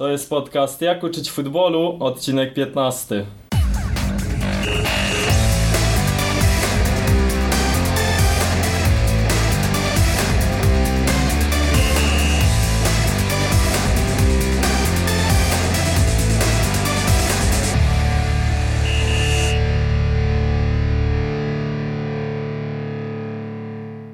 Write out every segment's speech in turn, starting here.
To jest podcast Jak uczyć futbolu, odcinek 15.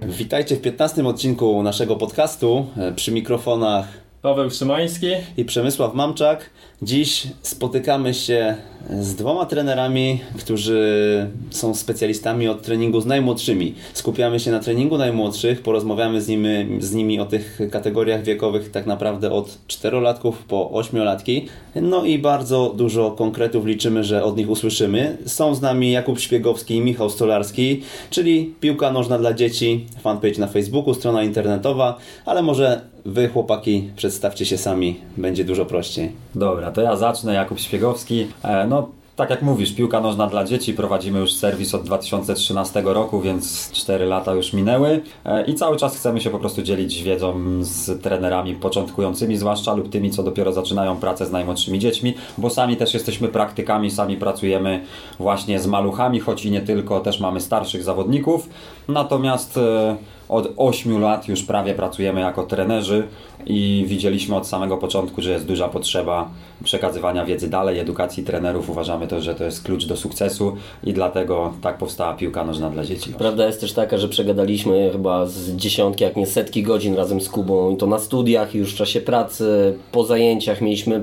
Witajcie w 15 odcinku naszego podcastu e, przy mikrofonach Paweł Szymański i Przemysław Mamczak. Dziś spotykamy się z dwoma trenerami, którzy są specjalistami od treningu z najmłodszymi. Skupiamy się na treningu najmłodszych, porozmawiamy z nimi, z nimi o tych kategoriach wiekowych tak naprawdę od 4-latków po 8-latki. No i bardzo dużo konkretów liczymy, że od nich usłyszymy. Są z nami Jakub Śpiegowski i Michał Stolarski, czyli piłka nożna dla dzieci, fanpage na Facebooku, strona internetowa, ale może Wy, chłopaki, przedstawcie się sami, będzie dużo prościej. Dobra, to ja zacznę. Jakub Śpiegowski. E, no, tak jak mówisz, piłka nożna dla dzieci. Prowadzimy już serwis od 2013 roku, więc 4 lata już minęły. E, I cały czas chcemy się po prostu dzielić wiedzą z trenerami początkującymi, zwłaszcza lub tymi, co dopiero zaczynają pracę z najmłodszymi dziećmi, bo sami też jesteśmy praktykami, sami pracujemy właśnie z maluchami, choć i nie tylko, też mamy starszych zawodników. Natomiast e, od 8 lat już prawie pracujemy jako trenerzy i widzieliśmy od samego początku, że jest duża potrzeba przekazywania wiedzy dalej, edukacji trenerów. Uważamy to, że to jest klucz do sukcesu i dlatego tak powstała piłka nożna dla dzieci. Prawda jest też taka, że przegadaliśmy chyba z dziesiątki, jak nie setki godzin razem z Kubą i to na studiach, już w czasie pracy, po zajęciach mieliśmy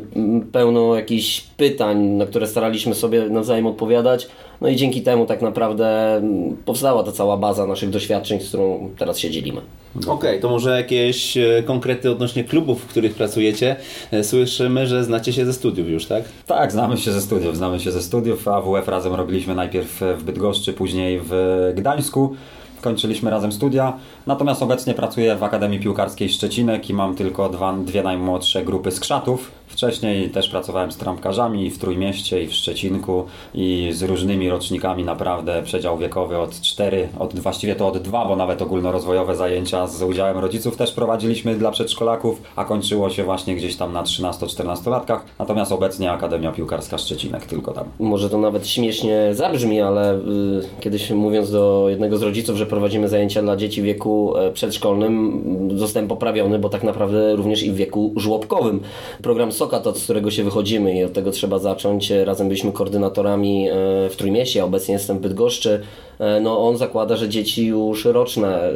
pełno jakichś pytań, na które staraliśmy sobie nawzajem odpowiadać. No i dzięki temu tak naprawdę powstała ta cała baza naszych doświadczeń, z którą teraz się dzielimy. Okej, okay, to może jakieś e, konkrety odnośnie klubów, w których pracujecie. E, słyszymy, że znacie się ze studiów już, tak? Tak, znamy się ze studiów. Znamy się ze studiów. AWF razem robiliśmy najpierw w Bydgoszczy, później w Gdańsku kończyliśmy razem studia, natomiast obecnie pracuję w Akademii Piłkarskiej Szczecinek i mam tylko dwa, dwie najmłodsze grupy skrzatów. Wcześniej też pracowałem z trampkarzami w Trójmieście i w Szczecinku i z różnymi rocznikami naprawdę przedział wiekowy od 4, od, właściwie to od 2, bo nawet ogólnorozwojowe zajęcia z udziałem rodziców też prowadziliśmy dla przedszkolaków, a kończyło się właśnie gdzieś tam na 13-14 latkach. Natomiast obecnie Akademia Piłkarska Szczecinek tylko tam. Może to nawet śmiesznie zabrzmi, ale y, kiedyś mówiąc do jednego z rodziców, że prowadzimy zajęcia dla dzieci w wieku e, przedszkolnym, zostałem poprawiony, bo tak naprawdę również i w wieku żłobkowym. Program Sokat, od którego się wychodzimy i od tego trzeba zacząć. Razem byliśmy koordynatorami e, w Trójmieście, obecnie jestem w Bydgoszczy. E, no on zakłada, że dzieci już roczne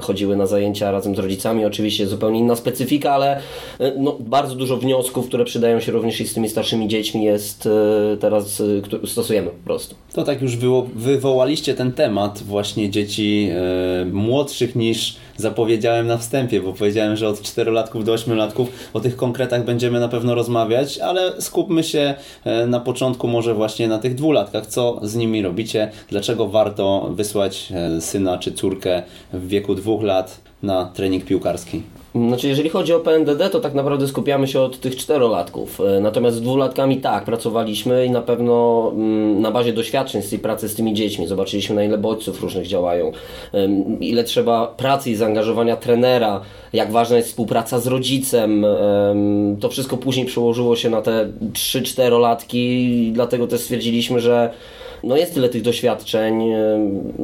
chodziły na zajęcia razem z rodzicami. Oczywiście zupełnie inna specyfika, ale no, bardzo dużo wniosków, które przydają się również i z tymi starszymi dziećmi jest teraz, stosujemy po prostu. To tak już wywołaliście ten temat właśnie dzieci e, młodszych niż zapowiedziałem na wstępie, bo powiedziałem, że od 4-latków do 8-latków o tych konkretach będziemy na pewno rozmawiać, ale skupmy się e, na początku może właśnie na tych dwulatkach. Co z nimi robicie? Dlaczego warto wysłać e, syna czy córkę w wieku dwóch lat na trening piłkarski? Znaczy, jeżeli chodzi o PNDD, to tak naprawdę skupiamy się od tych czterolatków. E, natomiast z dwulatkami tak, pracowaliśmy i na pewno mm, na bazie doświadczeń z tej pracy z tymi dziećmi zobaczyliśmy, na ile bodźców różnych działają, ile trzeba pracy i zaangażowania trenera, jak ważna jest współpraca z rodzicem. To wszystko później przełożyło się na te 3-4 latki dlatego też stwierdziliśmy, że no jest tyle tych doświadczeń,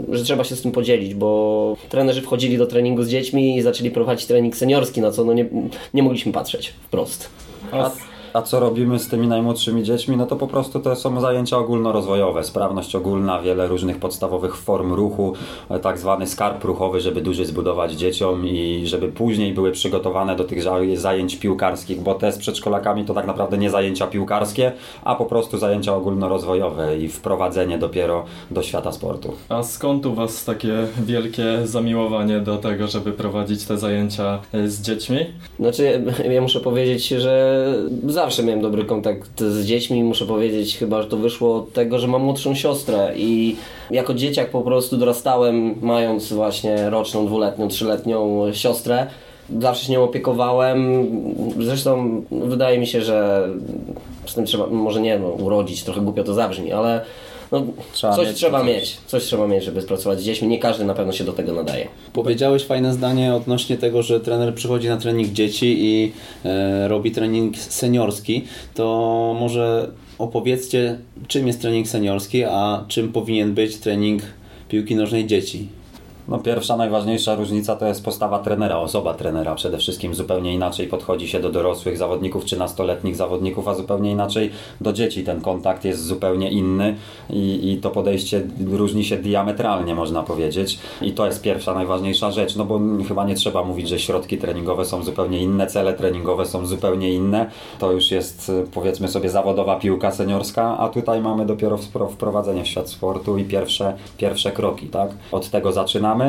że trzeba się z tym podzielić, bo trenerzy wchodzili do treningu z dziećmi i zaczęli prowadzić trening seniorski, na co no nie, nie mogliśmy patrzeć wprost. A a co robimy z tymi najmłodszymi dziećmi? No to po prostu to są zajęcia ogólnorozwojowe, sprawność ogólna, wiele różnych podstawowych form ruchu, tak zwany skarb ruchowy, żeby duży zbudować dzieciom i żeby później były przygotowane do tych zajęć piłkarskich, bo te z przedszkolakami to tak naprawdę nie zajęcia piłkarskie, a po prostu zajęcia ogólnorozwojowe i wprowadzenie dopiero do świata sportu. A skąd u Was takie wielkie zamiłowanie do tego, żeby prowadzić te zajęcia z dziećmi? Znaczy, ja muszę powiedzieć, że zawsze miałem dobry kontakt z dziećmi. Muszę powiedzieć chyba, że to wyszło od tego, że mam młodszą siostrę i jako dzieciak po prostu dorastałem, mając właśnie roczną, dwuletnią, trzyletnią siostrę. Zawsze się nią opiekowałem. Zresztą wydaje mi się, że z tym trzeba, może nie no, urodzić, trochę głupio to zabrzmi, ale No, Trzeba coś mieć trzeba coś. mieć, coś trzeba mieć, żeby pracować z dziećmi. Nie każdy na pewno się do tego nadaje. Powiedziałeś fajne zdanie odnośnie tego, że trener przychodzi na trening dzieci i e, robi trening seniorski. To może opowiedzcie, czym jest trening seniorski, a czym powinien być trening piłki nożnej dzieci. No pierwsza, najważniejsza różnica to jest postawa trenera, osoba trenera. Przede wszystkim zupełnie inaczej podchodzi się do dorosłych zawodników czy nastoletnich zawodników, a zupełnie inaczej do dzieci. Ten kontakt jest zupełnie inny i, i to podejście różni się diametralnie, można powiedzieć. I to jest pierwsza, najważniejsza rzecz, no bo chyba nie trzeba mówić, że środki treningowe są zupełnie inne, cele treningowe są zupełnie inne. To już jest powiedzmy sobie zawodowa piłka seniorska, a tutaj mamy dopiero wpro- wprowadzenie w świat sportu i pierwsze, pierwsze kroki, tak? Od tego zaczynamy,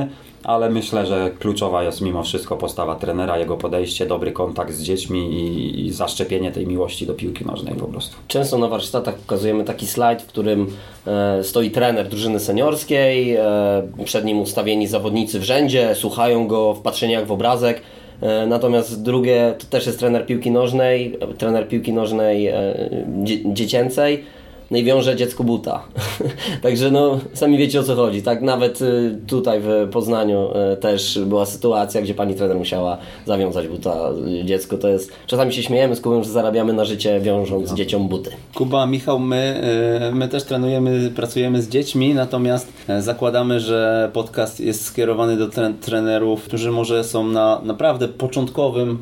ale myślę, że kluczowa jest mimo wszystko postawa trenera, jego podejście, dobry kontakt z dziećmi i, i zaszczepienie tej miłości do piłki nożnej po prostu. Często na warsztatach pokazujemy taki slajd, w którym e, stoi trener drużyny seniorskiej, e, przed nim ustawieni zawodnicy w rzędzie, słuchają go, wpatrzeni jak w obrazek. E, Natomiast drugie to też jest trener piłki nożnej, trener piłki nożnej e, dzie- dziecięcej. No i wiąże dziecku buta. Także no, sami wiecie o co chodzi. Tak nawet y, tutaj w Poznaniu y, też była sytuacja, gdzie pani trener musiała zawiązać buta y, dziecku. To jest, czasami się śmiejemy z Kubą, że zarabiamy na życie wiążąc dzieciom buty. Kuba, Michał, my, my też trenujemy, pracujemy z dziećmi, natomiast e, zakładamy, że podcast jest skierowany do tre- trenerów, którzy może są na naprawdę początkowym,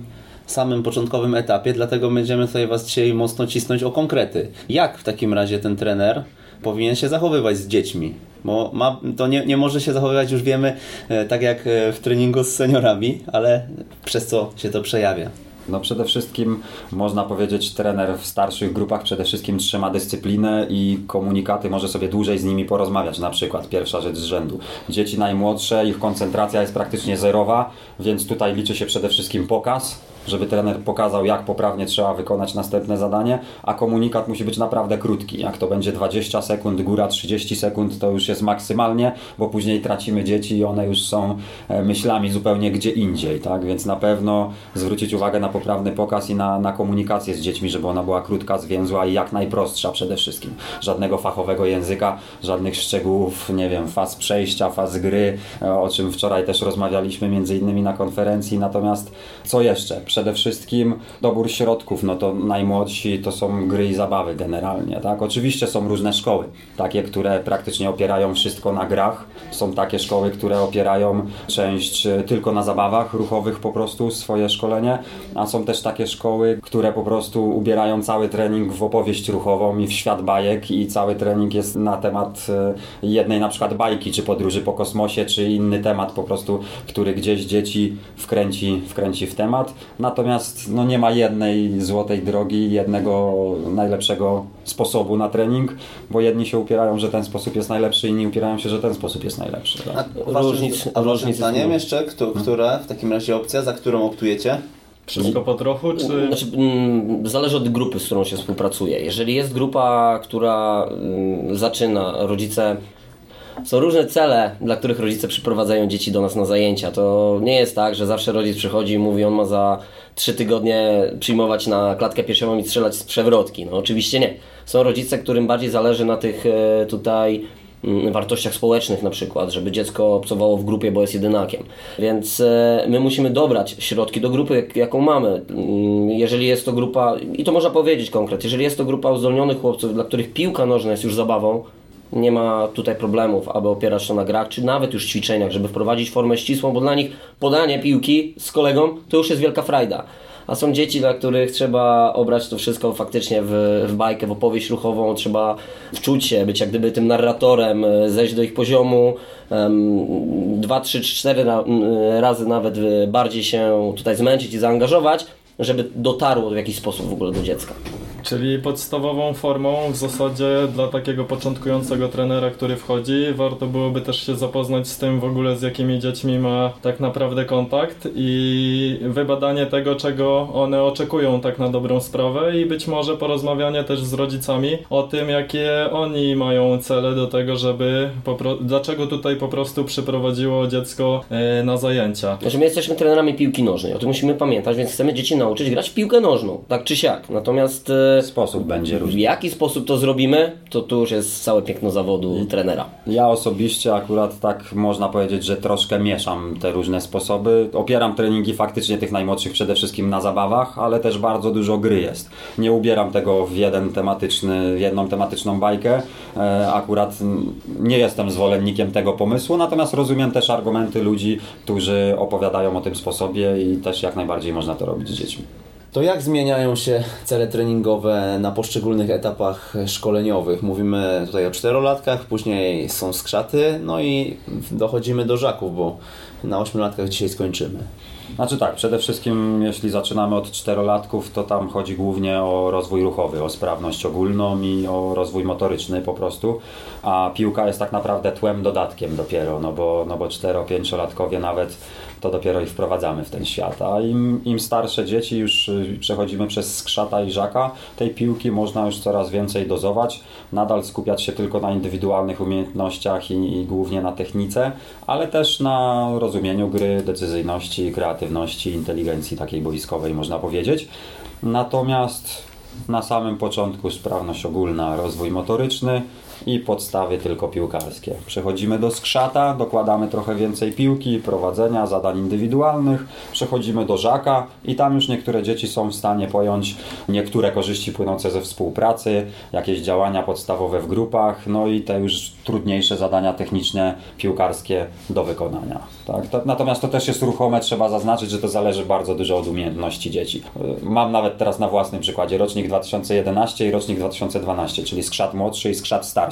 samym początkowym etapie, dlatego będziemy tutaj Was dzisiaj mocno cisnąć o konkrety. Jak w takim razie ten trener powinien się zachowywać z dziećmi? Bo ma, to nie, nie może się zachowywać, już wiemy, e, tak jak e, w treningu z seniorami, ale przez co się to przejawia? No przede wszystkim można powiedzieć trener w starszych grupach przede wszystkim trzyma dyscyplinę i komunikaty, może sobie dłużej z nimi porozmawiać na przykład, pierwsza rzecz z rzędu. Dzieci najmłodsze, ich koncentracja jest praktycznie zerowa, więc tutaj liczy się przede wszystkim pokaz, żeby trener pokazał jak poprawnie trzeba wykonać następne zadanie, a komunikat musi być naprawdę krótki. Jak to będzie 20 sekund, góra 30 sekund, to już jest maksymalnie, bo później tracimy dzieci i one już są e, myślami zupełnie gdzie indziej, tak? Więc na pewno zwrócić uwagę na poprawny pokaz i na, na komunikację z dziećmi, żeby ona była krótka, zwięzła i jak najprostsza przede wszystkim. Żadnego fachowego języka, żadnych szczegółów, nie wiem, faz przejścia, faz gry, e, o czym wczoraj też rozmawialiśmy między innymi na konferencji. Natomiast co jeszcze? Przede wszystkim dobór środków, no to najmłodsi to są gry i zabawy generalnie, tak? Oczywiście są różne szkoły, takie, które praktycznie opierają wszystko na grach. Są takie szkoły, które opierają część e, tylko na zabawach ruchowych po prostu, swoje szkolenie, a są też takie szkoły, które po prostu ubierają cały trening w opowieść ruchową i w świat bajek i cały trening jest na temat e, jednej na przykład bajki, czy podróży po kosmosie, czy inny temat po prostu, który gdzieś dzieci wkręci, wkręci w temat. Natomiast no, nie ma jednej złotej drogi, jednego najlepszego sposobu na trening, bo jedni się upierają, że ten sposób jest najlepszy, inni upierają się, że ten sposób jest najlepszy. Tak? A Różnic- a różnic jest zdaniem jeszcze, kto, która w takim razie opcja, za którą optujecie? Wszystko po trochu, czy... Znaczy, mm, zależy od grupy, z którą się współpracuje. Jeżeli jest grupa, która mm, zaczyna, rodzice. Są różne cele, dla których rodzice przyprowadzają dzieci do nas na zajęcia. To nie jest tak, że zawsze rodzic przychodzi i mówi, on ma za trzy tygodnie przyjmować na klatkę piersiową i strzelać z przewrotki. No oczywiście nie. Są rodzice, którym bardziej zależy na tych e, tutaj mm, wartościach społecznych na przykład, żeby dziecko obcowało w grupie, bo jest jedynakiem. Więc e, my musimy dobrać środki do grupy, jak, jaką mamy. Mm, Jeżeli jest to grupa, i to można powiedzieć konkret, jeżeli jest to grupa uzdolnionych chłopców, dla których piłka nożna jest już zabawą, nie ma tutaj problemów, aby opierać się na grach, czy nawet już ćwiczeniach, żeby wprowadzić formę ścisłą, bo dla nich podanie piłki z kolegą to już jest wielka frajda. A są dzieci, dla których trzeba obrać to wszystko faktycznie w, w bajkę, w opowieść ruchową, trzeba wczuć się, być jak gdyby tym narratorem, e, zejść do ich poziomu, em, dwa, trzy, cztery razy nawet e, bardziej się tutaj zmęczyć i zaangażować, żeby dotarło w jakiś sposób w ogóle do dziecka. Czyli podstawową formą w zasadzie dla takiego początkującego trenera, który wchodzi, warto byłoby też się zapoznać z tym w ogóle z jakimi dziećmi ma tak naprawdę kontakt i wybadanie tego, czego one oczekują tak na dobrą sprawę i być może porozmawianie też z rodzicami o tym, jakie oni mają cele do tego, żeby dlaczego tutaj po prostu przyprowadziło dziecko e, na zajęcia. Znaczy my jesteśmy trenerami piłki nożnej, o tym musimy pamiętać, więc chcemy dzieci nauczyć grać w piłkę nożną, tak czy siak. Natomiast e, Sposób będzie w różny. jaki sposób to zrobimy, to tu już jest całe piękno zawodu trenera. Ja osobiście akurat tak można powiedzieć, że troszkę mieszam te różne sposoby. Opieram treningi faktycznie tych najmłodszych przede wszystkim na zabawach, ale też bardzo dużo gry jest. Nie ubieram tego w jeden tematyczny, w jedną tematyczną bajkę. E, Akurat nie jestem zwolennikiem tego pomysłu, natomiast rozumiem też argumenty ludzi, którzy opowiadają o tym sposobie i też jak najbardziej można to robić z dziećmi. To jak zmieniają się cele treningowe na poszczególnych etapach szkoleniowych? Mówimy tutaj o czterolatkach, później są skrzaty, no i dochodzimy do żaków, bo na ośmiolatkach dzisiaj skończymy. Znaczy tak, przede wszystkim jeśli zaczynamy od czterolatków, to tam chodzi głównie o rozwój ruchowy, o sprawność ogólną i o rozwój motoryczny po prostu, a piłka jest tak naprawdę tłem dodatkiem dopiero, no bo, no bo cztero-pięciolatkowie nawet to dopiero ich wprowadzamy w ten świat, a im, im starsze dzieci już y, przechodzimy przez skrzata i żaka, tej piłki można już coraz więcej dozować, nadal skupiać się tylko na indywidualnych umiejętnościach i, i głównie na technice, ale też na rozumieniu gry, decyzyjności, kreatywności, inteligencji takiej boiskowej można powiedzieć. Natomiast na samym początku sprawność ogólna, rozwój motoryczny i podstawy tylko piłkarskie. Przechodzimy do skrzata, dokładamy trochę więcej piłki, prowadzenia, zadań indywidualnych, przechodzimy do żaka i tam już niektóre dzieci są w stanie pojąć niektóre korzyści płynące ze współpracy, jakieś działania podstawowe w grupach, no i te już trudniejsze zadania techniczne, piłkarskie do wykonania. Tak? To, natomiast to też jest ruchome, trzeba zaznaczyć, że to zależy bardzo dużo od umiejętności dzieci. Y, Mam nawet teraz na własnym przykładzie rocznik 2011 i rocznik 2012, czyli skrzat młodszy i skrzat starszy.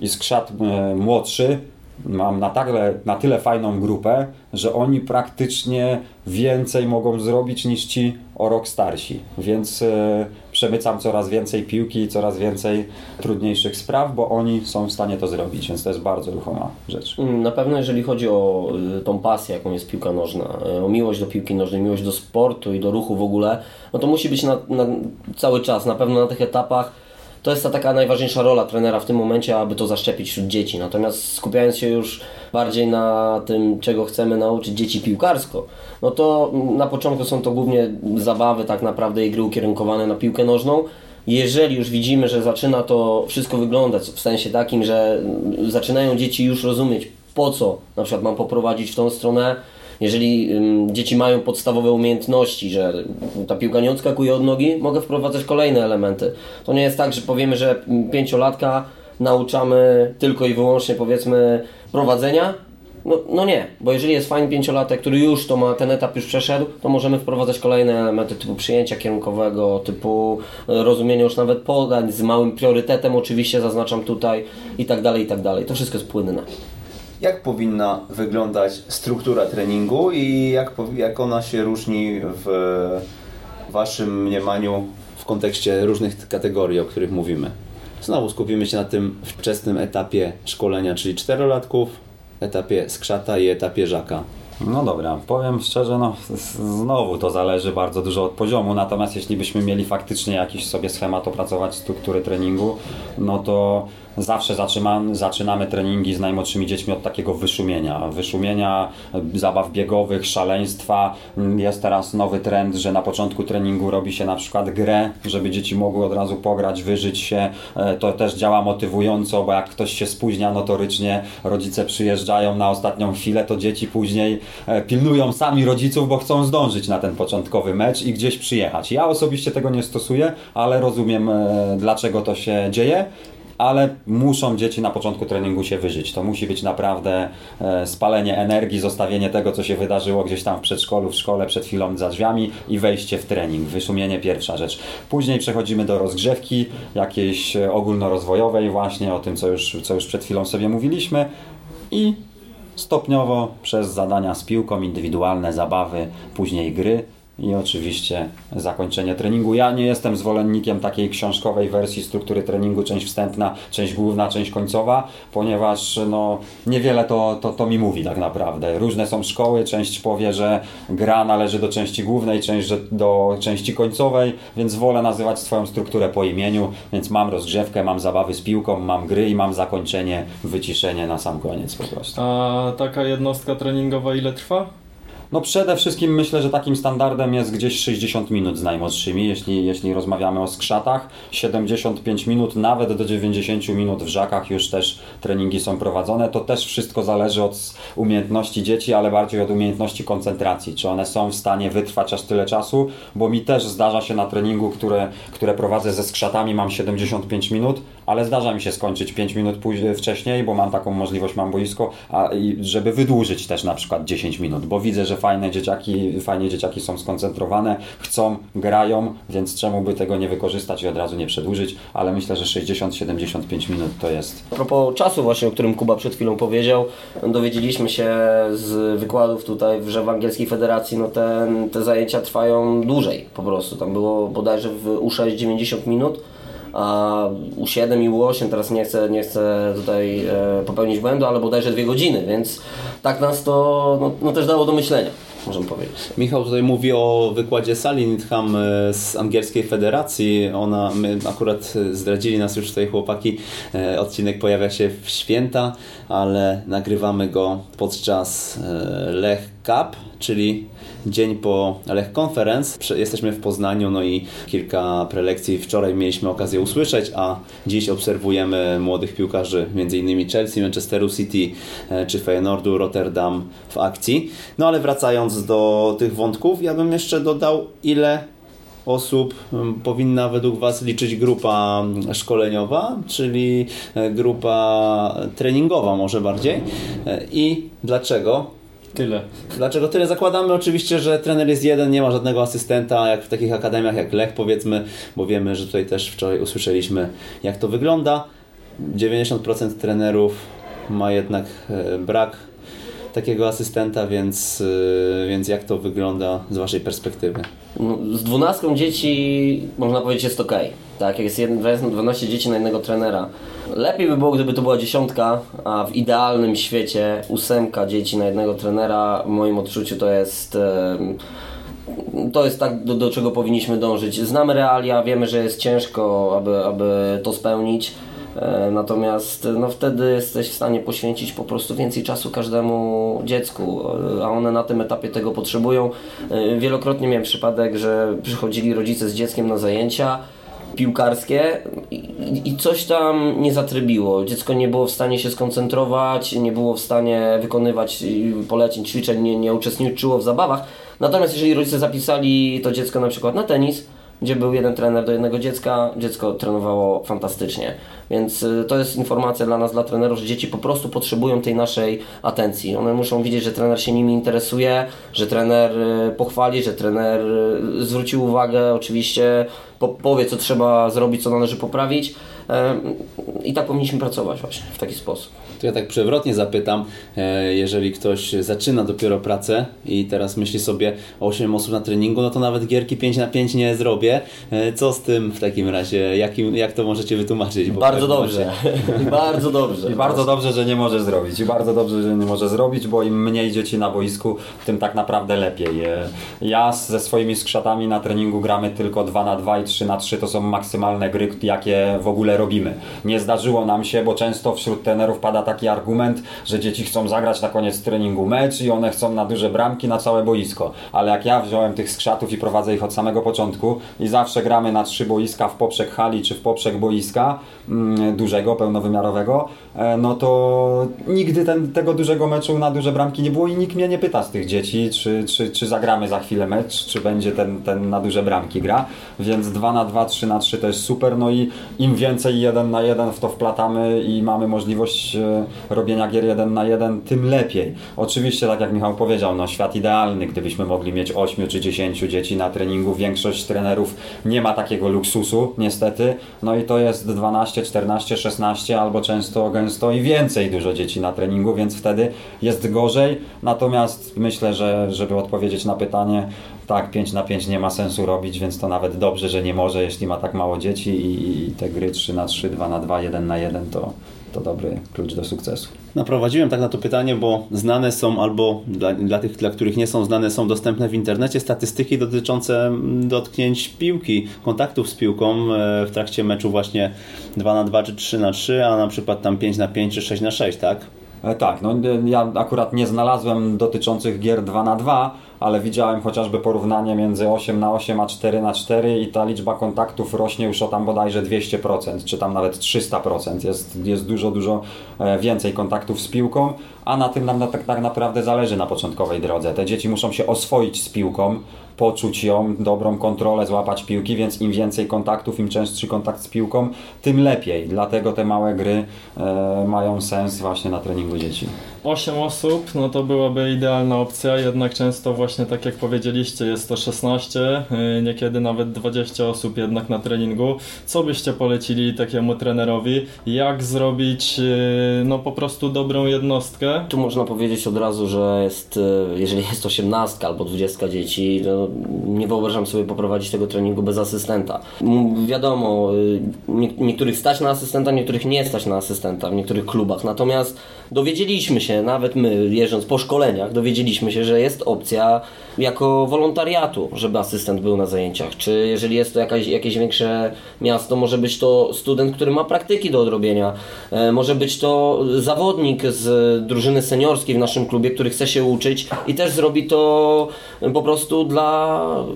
I skrzat y, młodszy mam na tyle, na tyle fajną grupę, że oni praktycznie więcej mogą zrobić niż ci o rok starsi. Więc e, przemycam coraz więcej piłki i coraz więcej trudniejszych spraw, bo oni są w stanie to zrobić, więc to jest bardzo ruchoma rzecz. Mm, Na pewno jeżeli chodzi o y, tą pasję, jaką jest piłka nożna, y, o miłość do piłki nożnej, miłość do sportu i do ruchu w ogóle, no to musi być na, na cały czas, na pewno na tych etapach. To jest ta taka najważniejsza rola trenera w tym momencie, aby to zaszczepić wśród dzieci. Natomiast skupiając się już bardziej na tym, czego chcemy nauczyć dzieci piłkarsko, no to na początku są to głównie zabawy, tak naprawdę i gry ukierunkowane na piłkę nożną. Jeżeli już widzimy, że zaczyna to wszystko wyglądać w sensie takim, że zaczynają dzieci już rozumieć, po co na przykład mam poprowadzić w tą stronę, jeżeli ym, dzieci mają podstawowe umiejętności, że ta piłka nie odskakuje od nogi, mogę wprowadzać kolejne elementy. To nie jest tak, że powiemy, że pięciolatka nauczamy tylko i wyłącznie powiedzmy prowadzenia. No, no nie, bo jeżeli jest fajny pięciolatek, który już to ma, ten etap już przeszedł, to możemy wprowadzać kolejne elementy typu przyjęcia kierunkowego, typu e, rozumienia już nawet podań z małym priorytetem oczywiście zaznaczam tutaj i tak dalej, i tak dalej. To wszystko jest płynne. Jak powinna wyglądać struktura treningu i jak, jak ona się różni w Waszym mniemaniu w kontekście różnych kategorii, o których mówimy? Znowu skupimy się na tym wczesnym etapie szkolenia, czyli czterolatków, etapie skrzata i etapie żaka. No dobra, powiem szczerze, no znowu to zależy bardzo dużo od poziomu, natomiast jeśli byśmy mieli faktycznie jakiś sobie schemat opracować struktury treningu, no to zawsze zaczynamy, zaczynamy treningi z najmłodszymi dziećmi od takiego wyszumienia. Wyszumienia, zabaw biegowych, szaleństwa. Jest teraz nowy trend, że na początku treningu robi się na przykład grę, żeby dzieci mogły od razu pograć, wyżyć się. E, To też działa motywująco, bo jak ktoś się spóźnia notorycznie, rodzice przyjeżdżają na ostatnią chwilę, to dzieci później e, pilnują sami rodziców, bo chcą zdążyć na ten początkowy mecz i gdzieś przyjechać. Ja osobiście tego nie stosuję, ale rozumiem e, dlaczego to się dzieje ale muszą dzieci na początku treningu się wyżyć. To musi być naprawdę e, spalenie energii, zostawienie tego, co się wydarzyło gdzieś tam w przedszkolu, w szkole, przed chwilą za drzwiami i wejście w trening. Wyszumienie pierwsza rzecz. Później przechodzimy do rozgrzewki jakiejś e, ogólnorozwojowej właśnie, o tym, co już, co już przed chwilą sobie mówiliśmy i stopniowo przez zadania z piłką, indywidualne zabawy, później gry i oczywiście zakończenie treningu. Ja nie jestem zwolennikiem takiej książkowej wersji struktury treningu, część wstępna, część główna, część końcowa, ponieważ no, niewiele to, to, to mi mówi tak naprawdę. Różne są szkoły, część powie, że gra należy do części głównej, część do części końcowej, więc wolę nazywać swoją strukturę po imieniu, więc mam rozgrzewkę, mam zabawy z piłką, mam gry i mam zakończenie, wyciszenie na sam koniec po prostu. A taka jednostka treningowa ile trwa? No przede wszystkim myślę, że takim standardem jest gdzieś 60 minut z najmłodszymi, jeśli, jeśli rozmawiamy o skrzatach. 75 minut, nawet do 90 minut w żakach już też treningi są prowadzone. To też wszystko zależy od umiejętności dzieci, ale bardziej od umiejętności koncentracji. Czy one są w stanie wytrwać aż tyle czasu, bo mi też zdarza się na treningu, które, które prowadzę ze skrzatami, mam 75 minut, ale zdarza mi się skończyć 5 minut później, wcześniej, bo mam taką możliwość, mam boisko, a, żeby wydłużyć też na przykład 10 minut, bo widzę, że fajne dzieciaki, fajnie dzieciaki są skoncentrowane, chcą, grają, więc czemu by tego nie wykorzystać i od razu nie przedłużyć, ale myślę, że 60-75 minut to jest. A propos czasu właśnie, o którym Kuba przed chwilą powiedział, dowiedzieliśmy się z wykładów tutaj, że w Angielskiej Federacji no te, te zajęcia trwają dłużej po prostu. Tam było bodajże w U6 90 minut, a U7 i U8 teraz nie chcę, nie chcę tutaj e, popełnić błędu, ale bodajże dwie godziny, więc tak nas to no, no też dało do myślenia, możemy powiedzieć. Michał tutaj mówi o wykładzie Sally Needham e, z angielskiej federacji. Ona, my akurat zdradzili nas już tutaj chłopaki. E, Odcinek pojawia się w święta, ale nagrywamy go podczas Lech Cup, czyli dzień po Lech Conference. Jesteśmy w Poznaniu, no i kilka prelekcji wczoraj mieliśmy okazję usłyszeć, a dziś obserwujemy młodych piłkarzy, m.in. Chelsea, Manchesteru City e, czy Feyenoordu, Rotterdam w akcji. No ale wracając do tych wątków, ja bym jeszcze dodał, ile osób powinna według Was liczyć grupa szkoleniowa, czyli e, grupa treningowa może bardziej E, i dlaczego? Tyle. Dlaczego tyle? Zakładamy oczywiście, że trener jest jeden, nie ma żadnego asystenta, jak w takich akademiach jak Lech powiedzmy, bo wiemy, że tutaj też wczoraj usłyszeliśmy jak to wygląda. 90% trenerów ma jednak e, brak takiego asystenta, więc, e, więc jak to wygląda z Waszej perspektywy? No, Z dwunastką dzieci można powiedzieć jest ok. Tak, jak jest jeden- 12 dzieci na jednego trenera. Lepiej by było, gdyby to była dziesiątka, a w idealnym świecie ósemka dzieci na jednego trenera, w moim odczuciu to jest. To jest tak, do, do czego powinniśmy dążyć. Znamy realia, wiemy, że jest ciężko, aby, aby to spełnić. E, Natomiast no wtedy jesteś w stanie poświęcić po prostu więcej czasu każdemu dziecku, e, a one na tym etapie tego potrzebują. E, Wielokrotnie miałem przypadek, że przychodzili rodzice z dzieckiem na zajęcia piłkarskie i, i- coś tam nie zatrybiło. Dziecko nie było w stanie się skoncentrować, nie było w stanie wykonywać y, poleceń, ćwiczeń, nie, nie uczestniczyło w zabawach. Natomiast jeżeli rodzice zapisali to dziecko na przykład na tenis, gdzie był jeden trener do jednego dziecka, dziecko trenowało fantastycznie. Więc y, to jest informacja dla nas, dla trenerów, że dzieci po prostu potrzebują tej naszej atencji. One muszą widzieć, że trener się nimi interesuje, że trener y, pochwali, że trener y, zwróci uwagę, oczywiście po, powie, co trzeba zrobić, co należy poprawić. I tak powinniśmy pracować właśnie w taki sposób. To ja tak przewrotnie zapytam, e, jeżeli ktoś zaczyna dopiero pracę i teraz myśli sobie 8 osób na treningu, no to nawet gierki 5 na 5 nie zrobię. E, Co z tym w takim razie? Jakim, jak to możecie wytłumaczyć? Bo Bardzo pewnie dobrze. bardzo dobrze. I bardzo dobrze, że nie może zrobić. I bardzo dobrze, że nie może zrobić, bo im mniej dzieci na boisku, tym tak naprawdę lepiej. E, Ja ze swoimi skrzatami na treningu gramy tylko 2 na 2 i 3 na 3 to są maksymalne gry, jakie w ogóle robimy. Nie zdarzyło nam się, bo często wśród trenerów pada taki argument, że dzieci chcą zagrać na koniec treningu mecz i one chcą na duże bramki na całe boisko. Ale jak ja wziąłem tych skrzatów i prowadzę ich od samego początku i zawsze gramy na trzy boiska w poprzek hali czy w poprzek boiska mm, dużego, pełnowymiarowego, e, no to nigdy ten, tego dużego meczu na duże bramki nie było i nikt mnie nie pyta z tych dzieci, czy, czy, czy zagramy za chwilę mecz, czy będzie ten, ten na duże bramki gra. Więc 2 na 2, 3 na 3 to jest super. No i im więcej 1 na 1 w to wplatamy i mamy możliwość e, robienia gier 1 na 1, tym lepiej. Oczywiście, tak jak Michał powiedział, no świat idealny, gdybyśmy mogli mieć 8 czy 10 dzieci na treningu. Większość trenerów nie ma takiego luksusu, niestety. No i to jest 12, 14, 16 albo często gęsto i więcej dużo dzieci na treningu, więc wtedy jest gorzej. Natomiast myślę, że żeby odpowiedzieć na pytanie, tak, 5 na 5 nie ma sensu robić, więc to nawet dobrze, że nie może, jeśli ma tak mało dzieci i, i te gry 3 na 3, 2 na 2, 1 na 1 to, to dobry klucz do sukcesu. Naprowadziłem tak na to pytanie, bo znane są albo dla, dla tych, dla których nie są znane, są dostępne w internecie statystyki dotyczące mm, dotknięć piłki, kontaktów z piłką e, w trakcie meczu właśnie 2 na 2 czy 3 na 3, a na przykład tam 5 na 5 czy 6 na 6, tak? E, Tak, no ja akurat nie znalazłem dotyczących gier 2 na 2 ale widziałem chociażby porównanie między 8 na 8 a 4 na 4 i ta liczba kontaktów rośnie już o tam bodajże 200%, czy tam nawet 300%. Jest, jest dużo, dużo e, więcej kontaktów z piłką, a na tym nam na, tak, tak naprawdę zależy na początkowej drodze. Te dzieci muszą się oswoić z piłką, poczuć ją, dobrą kontrolę, złapać piłki, więc im więcej kontaktów, im częstszy kontakt z piłką, tym lepiej. Dlatego te małe gry e, mają sens właśnie na treningu dzieci. 8 osób, no to byłaby idealna opcja, jednak często właśnie tak jak powiedzieliście, jest to 16, yy, niekiedy nawet 20 osób jednak na treningu. Co byście polecili takiemu trenerowi? Jak zrobić yy, no po prostu dobrą jednostkę? Tu można powiedzieć od razu, że jest, e, jeżeli jest 18 albo 20 dzieci, no nie wyobrażam sobie poprowadzić tego treningu bez asystenta. Wiadomo, y, nie, niektórych stać na asystenta, niektórych nie stać na asystenta w niektórych klubach. Natomiast dowiedzieliśmy się, nawet my jeżdżąc po szkoleniach, dowiedzieliśmy się, że jest opcja jako wolontariatu, żeby asystent był na zajęciach. Czy jeżeli jest to jakaś, jakieś większe miasto, może być to student, który ma praktyki do odrobienia, e, może być to zawodnik z drużyny seniorskiej w naszym klubie, który chce się uczyć i też zrobi to po prostu dla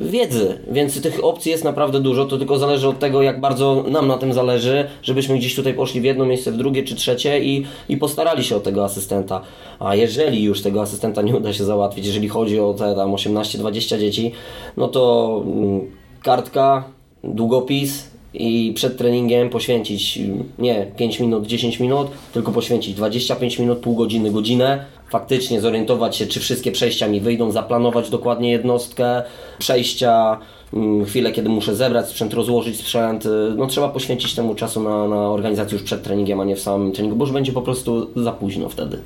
wiedzy. Więc tych opcji jest naprawdę dużo, to tylko zależy od tego, jak bardzo nam na tym zależy, żebyśmy gdzieś tutaj poszli w jedno miejsce, w drugie czy trzecie i, i postarali się o tego asystenta. A jeżeli już tego asystenta nie uda się załatwić, jeżeli chodzi o te tam 18-20 dzieci, no to mm, kartka, długopis i przed treningiem poświęcić nie 5 minut, 10 minut, tylko poświęcić 25 minut, pół godziny, godzinę. Faktycznie zorientować się, czy wszystkie przejścia mi wyjdą, zaplanować dokładnie jednostkę, przejścia, chwilę, kiedy muszę zebrać sprzęt, rozłożyć sprzęt. y, No trzeba poświęcić temu czasu na, na organizację już przed treningiem, a nie w samym treningu, bo już będzie po prostu za późno wtedy.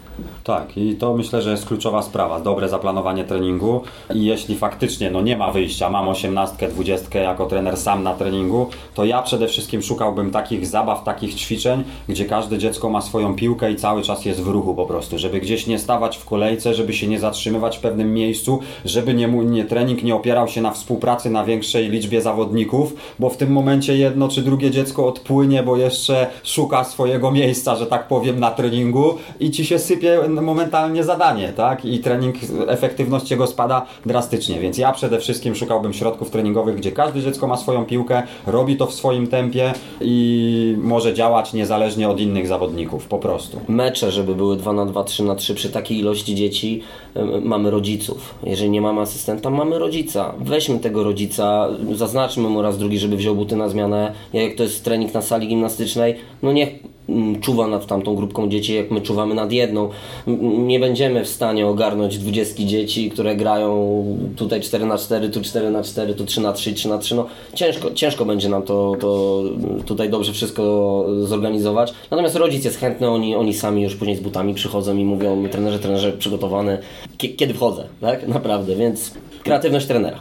Tak, i to myślę, że jest kluczowa sprawa, dobre zaplanowanie treningu i jeśli faktycznie no nie ma wyjścia, mam 18, 20 jako trener sam na treningu, to ja przede wszystkim szukałbym takich zabaw, takich ćwiczeń, gdzie każde dziecko ma swoją piłkę i cały czas jest w ruchu po prostu, żeby gdzieś nie stawać w kolejce, żeby się nie zatrzymywać w pewnym miejscu, żeby nie, nie trening nie opierał się na współpracy na większej liczbie zawodników, bo w tym momencie jedno czy drugie dziecko odpłynie, bo jeszcze szuka swojego miejsca, że tak powiem, na treningu i ci się sypie momentalnie zadanie, tak? I trening, efektywność jego spada drastycznie, więc ja przede wszystkim szukałbym środków treningowych, gdzie każde dziecko ma swoją piłkę, robi to w swoim tempie i może działać niezależnie od innych zawodników, po prostu. mecze, żeby były 2 na 2, 3 na 3 przy takiej ilości dzieci mamy rodziców. Jeżeli nie mamy asystenta, mamy rodzica. Weźmy tego rodzica, zaznaczmy mu raz drugi, żeby wziął buty na zmianę. Jak to jest trening na sali gimnastycznej, no niech mm, czuwa nad tamtą grupką dzieci, jak my czuwamy nad jedną. Nie będziemy w stanie ogarnąć 20 dzieci, które grają tutaj 4 na 4, tu 4 na 4, tu 3 na 3, 3 na 3. No ciężko, ciężko będzie nam to, to tutaj dobrze wszystko zorganizować. Natomiast rodzic jest chętny, oni, oni sami już później z butami przychodzą i mówią, trenerze, trenerze, przygotowany, Kie- kiedy wchodzę, tak? Naprawdę, więc kreatywność trenera.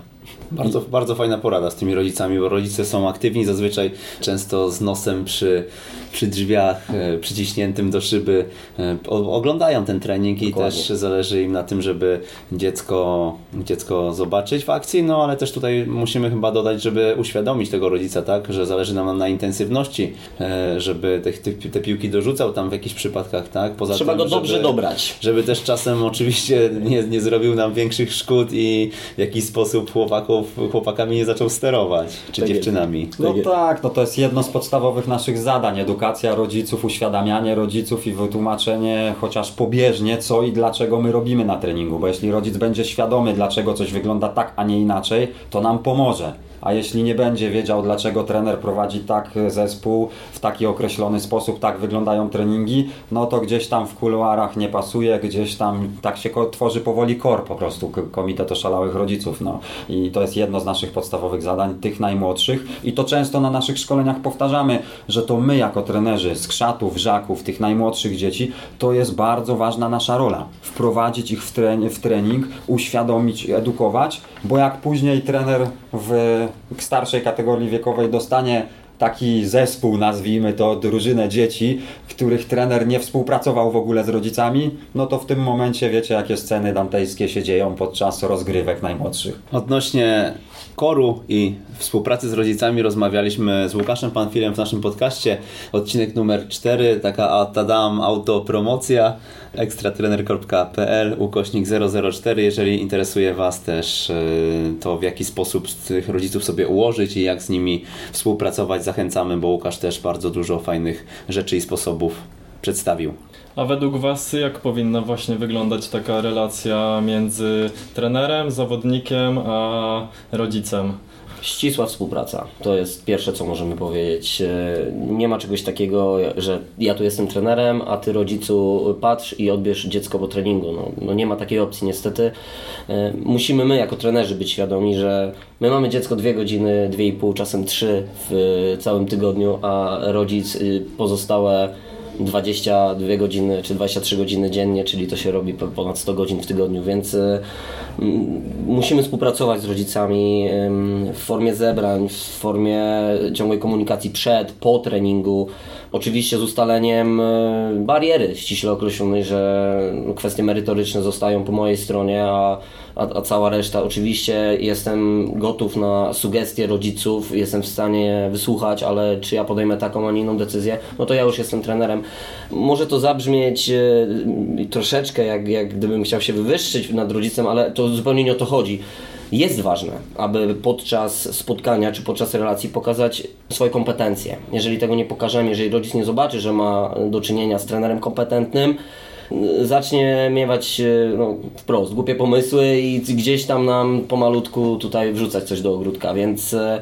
Bardzo, bardzo fajna porada z tymi rodzicami, bo rodzice są aktywni, zazwyczaj często z nosem przy, przy drzwiach e, przyciśniętym do szyby e, oglądają ten trening i Dokładnie. też zależy im na tym, żeby dziecko, dziecko zobaczyć w akcji, no ale też tutaj musimy chyba dodać, żeby uświadomić tego rodzica, tak, że zależy nam na intensywności, e, żeby te, te, te piłki dorzucał tam w jakichś przypadkach, tak, poza Trzeba tym, go dobrze żeby, dobrać. żeby też czasem oczywiście nie, nie zrobił nam większych szkód i w jakiś sposób chłopaków, chłopakami nie zaczął sterować, czy Tak jest. dziewczynami. No Tak jest. tak, no to jest jedno z podstawowych naszych zadań. Edukacja rodziców, uświadamianie rodziców i wytłumaczenie chociaż pobieżnie, co i dlaczego my robimy na treningu. Bo jeśli rodzic będzie świadomy, dlaczego coś wygląda tak, a nie inaczej, to nam pomoże. A jeśli nie będzie wiedział, dlaczego trener prowadzi tak zespół, w taki określony sposób, tak wyglądają treningi, no to gdzieś tam w kuluarach nie pasuje, gdzieś tam tak się tworzy powoli kor po prostu, k- komitet oszalałych rodziców. No. I to jest jedno z naszych podstawowych zadań, tych najmłodszych. I to często na naszych szkoleniach powtarzamy, że to my jako trenerzy z krzatów, żaków, tych najmłodszych dzieci, to jest bardzo ważna nasza rola. Wprowadzić ich w, w trening, uświadomić, edukować, bo jak później trener w starszej kategorii wiekowej dostanie taki zespół, nazwijmy to, drużynę dzieci, których trener nie współpracował w ogóle z rodzicami, no to w tym momencie wiecie, jakie sceny dantejskie się dzieją podczas rozgrywek najmłodszych. Odnośnie koru i współpracy z rodzicami rozmawialiśmy z Łukaszem Panfilem w naszym podcaście. Odcinek numer 4, taka tadam autopromocja ekstratrener.pl ukośnik 004. Jeżeli interesuje Was też y, to w jaki sposób tych rodziców sobie ułożyć i jak z nimi współpracować, zachęcamy, bo Łukasz też bardzo dużo fajnych rzeczy i sposobów przedstawił. A według Was jak powinna właśnie wyglądać taka relacja między trenerem, zawodnikiem a rodzicem? Ścisła współpraca. To jest pierwsze, co możemy powiedzieć. E, nie ma czegoś takiego, że ja tu jestem trenerem, a ty rodzicu patrz i odbierz dziecko po treningu. No, no nie ma takiej opcji niestety. E, musimy my jako trenerzy być świadomi, że my mamy dziecko dwie godziny, dwie i pół, czasem trzy w całym tygodniu, a rodzic y, pozostałe 22 godziny czy 23 godziny dziennie, czyli to się robi ponad 100 godzin w tygodniu, więc y, musimy współpracować z rodzicami w formie zebrań, w formie ciągłej komunikacji przed, po treningu. Oczywiście z ustaleniem y, bariery ściśle określonej, że kwestie merytoryczne zostają po mojej stronie, a a, a cała reszta. Oczywiście jestem gotów na sugestie rodziców, jestem w stanie wysłuchać, ale czy ja podejmę taką, a nie inną decyzję, no to ja już jestem trenerem. Może to zabrzmieć e, troszeczkę, jak, jak gdybym chciał się wywyższyć nad rodzicem, ale to zupełnie nie o to chodzi jest ważne, aby podczas spotkania czy podczas relacji pokazać swoje kompetencje. Jeżeli tego nie pokażemy, jeżeli rodzic nie zobaczy, że ma do czynienia z trenerem kompetentnym, zacznie miewać no, wprost głupie pomysły i gdzieś tam nam pomalutku tutaj wrzucać coś do ogródka, więc e,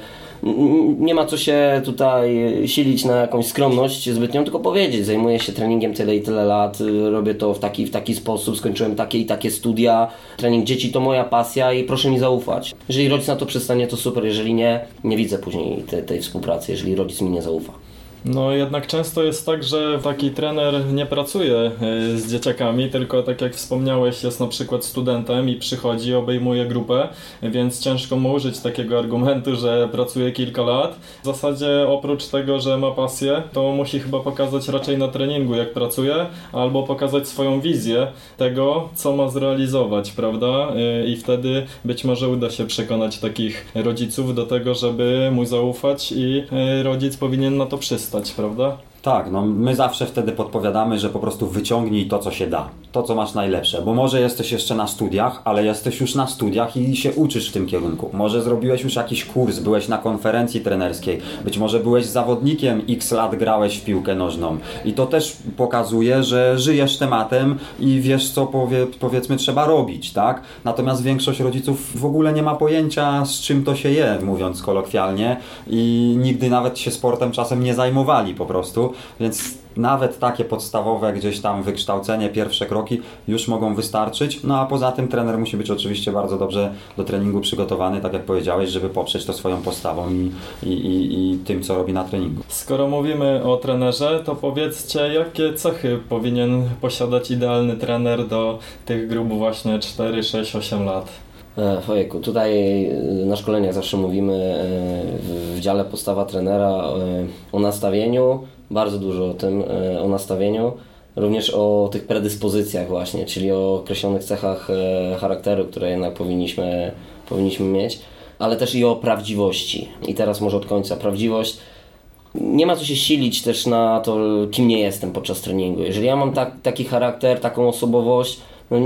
nie ma co się tutaj silić na jakąś skromność zbytnią, tylko powiedzieć, zajmuję się treningiem tyle i tyle lat, robię to w taki, w taki sposób, skończyłem takie i takie studia, trening dzieci to moja pasja i proszę mi zaufać. Jeżeli rodzic na to przestanie, to super, jeżeli nie, nie widzę później tej, tej współpracy, jeżeli rodzic mi nie zaufa. No jednak często jest tak, że taki trener nie pracuje e, z dzieciakami, tylko tak jak wspomniałeś, jest na przykład studentem i przychodzi, obejmuje grupę, więc ciężko mu użyć takiego argumentu, że pracuje kilka lat. W zasadzie oprócz tego, że ma pasję, to musi chyba pokazać raczej na treningu, jak pracuje, albo pokazać swoją wizję tego, co ma zrealizować, prawda? E, I wtedy być może uda się przekonać takich rodziców do tego, żeby mu zaufać i e, rodzic powinien na to przystać prawda? Tak, no my zawsze wtedy podpowiadamy, że po prostu wyciągnij to, co się da, to, co masz najlepsze, bo może jesteś jeszcze na studiach, ale jesteś już na studiach i się uczysz w tym kierunku. Może zrobiłeś już jakiś kurs, byłeś na konferencji trenerskiej, być może byłeś zawodnikiem, x lat grałeś w piłkę nożną i to też pokazuje, że żyjesz tematem i wiesz, co powie, powiedzmy trzeba robić, tak? Natomiast większość rodziców w ogóle nie ma pojęcia, z czym to się je, mówiąc kolokwialnie i nigdy nawet się sportem czasem nie zajmowali po prostu więc nawet takie podstawowe gdzieś tam wykształcenie, pierwsze kroki już mogą wystarczyć. No a poza tym trener musi być oczywiście bardzo dobrze do treningu przygotowany, tak jak powiedziałeś, żeby poprzeć to swoją postawą i, i, i, i tym, co robi na treningu. Skoro mówimy o trenerze, to powiedzcie, jakie cechy powinien posiadać idealny trener do tych grup właśnie 4, 6, 8 lat? E, ojejku, tutaj e, na szkoleniach zawsze mówimy e, w dziale postawa trenera o nastawieniu, bardzo dużo o tym, o nastawieniu, również o tych predyspozycjach właśnie, czyli o określonych cechach charakteru, które jednak powinniśmy, powinniśmy mieć, ale też i o prawdziwości. I teraz może od końca. Prawdziwość nie ma co się silić też na to, kim nie jestem podczas treningu. Jeżeli ja mam tak, taki charakter, taką osobowość, no,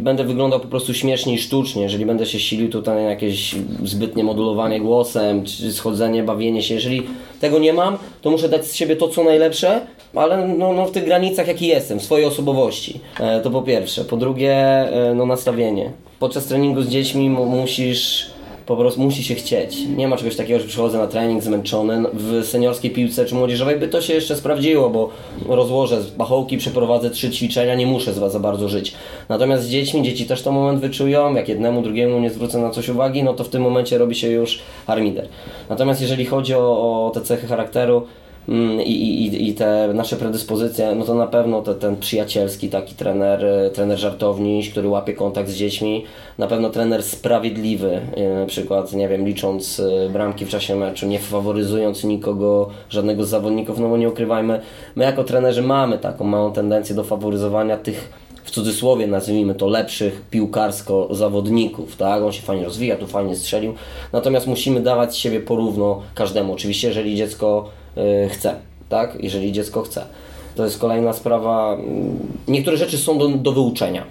będę wyglądał po prostu śmiesznie i sztucznie, jeżeli będę się silił tutaj na jakieś zbytnie modulowanie głosem, czy schodzenie, bawienie się. Jeżeli tego nie mam, to muszę dać z siebie to, co najlepsze, ale no, no w tych granicach, jaki jestem, swojej osobowości. E, to po pierwsze. Po drugie, e, no nastawienie. Podczas treningu z dziećmi musisz po prostu musi się chcieć. Nie ma czegoś takiego, że przychodzę na trening zmęczony. W seniorskiej piłce czy młodzieżowej by to się jeszcze sprawdziło, bo rozłożę z pachołki, przeprowadzę trzy ćwiczenia, nie muszę za, za bardzo żyć. Natomiast z dziećmi, dzieci też to moment wyczują, jak jednemu, drugiemu nie zwrócę na coś uwagi, no to w tym momencie robi się już harmider. Natomiast jeżeli chodzi o, o te cechy charakteru, i, i, i te nasze predyspozycje, no to na pewno te, ten przyjacielski taki trener, e, trener żartowniś, który łapie kontakt z dziećmi, na pewno trener sprawiedliwy, e, na przykład, nie wiem, licząc e, bramki w czasie meczu, nie faworyzując nikogo, żadnego z zawodników, no bo nie ukrywajmy, my jako trenerzy mamy taką małą tendencję do faworyzowania tych w cudzysłowie nazwijmy to lepszych piłkarsko zawodników, tak? On się fajnie rozwija, tu fajnie strzelił. Natomiast musimy dawać siebie porówno każdemu. Oczywiście, jeżeli dziecko chce, tak? Jeżeli dziecko chce. To jest kolejna sprawa. Niektóre rzeczy są do, do wyuczenia.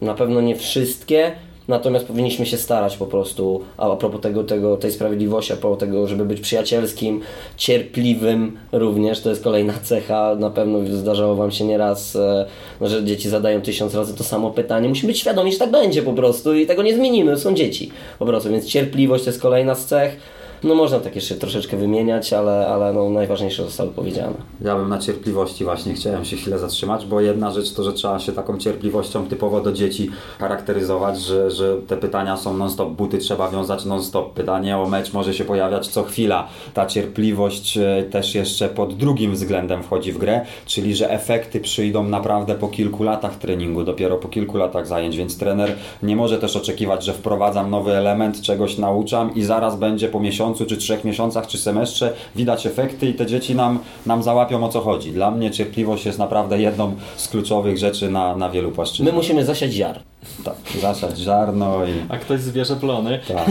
Na pewno nie wszystkie, natomiast powinniśmy się starać po prostu, a propos tego, tego, tej sprawiedliwości, a propos tego, żeby być przyjacielskim, cierpliwym również, to jest kolejna cecha, na pewno zdarzało Wam się nieraz, e, no, że dzieci zadają tysiąc razy to samo pytanie, musimy być świadomi, że tak będzie po prostu i tego nie zmienimy, są dzieci po prostu, więc cierpliwość to jest kolejna z cech, no można tak jeszcze troszeczkę wymieniać, ale, ale no, najważniejsze zostały powiedziane. Ja bym na cierpliwości właśnie chciałem się chwilę zatrzymać, bo jedna rzecz to, że trzeba się taką cierpliwością typowo do dzieci charakteryzować, że, że te pytania są non-stop, buty trzeba wiązać non-stop, pytanie o mecz może się pojawiać co chwila. Ta cierpliwość e, też jeszcze pod drugim względem wchodzi w grę, czyli że efekty przyjdą naprawdę po kilku latach treningu, dopiero po kilku latach zajęć, więc trener nie może też oczekiwać, że wprowadzam nowy element, czegoś nauczam i zaraz będzie po miesiącu, czy trzech miesiącach, czy semestrze widać efekty i te dzieci nam, nam załapią o co chodzi. Dla mnie cierpliwość jest naprawdę jedną z kluczowych rzeczy na, na wielu płaszczyznach. My musimy zasiać ziar. Tak, zasiać ziarno i... A ktoś zwierzę plony. Tak.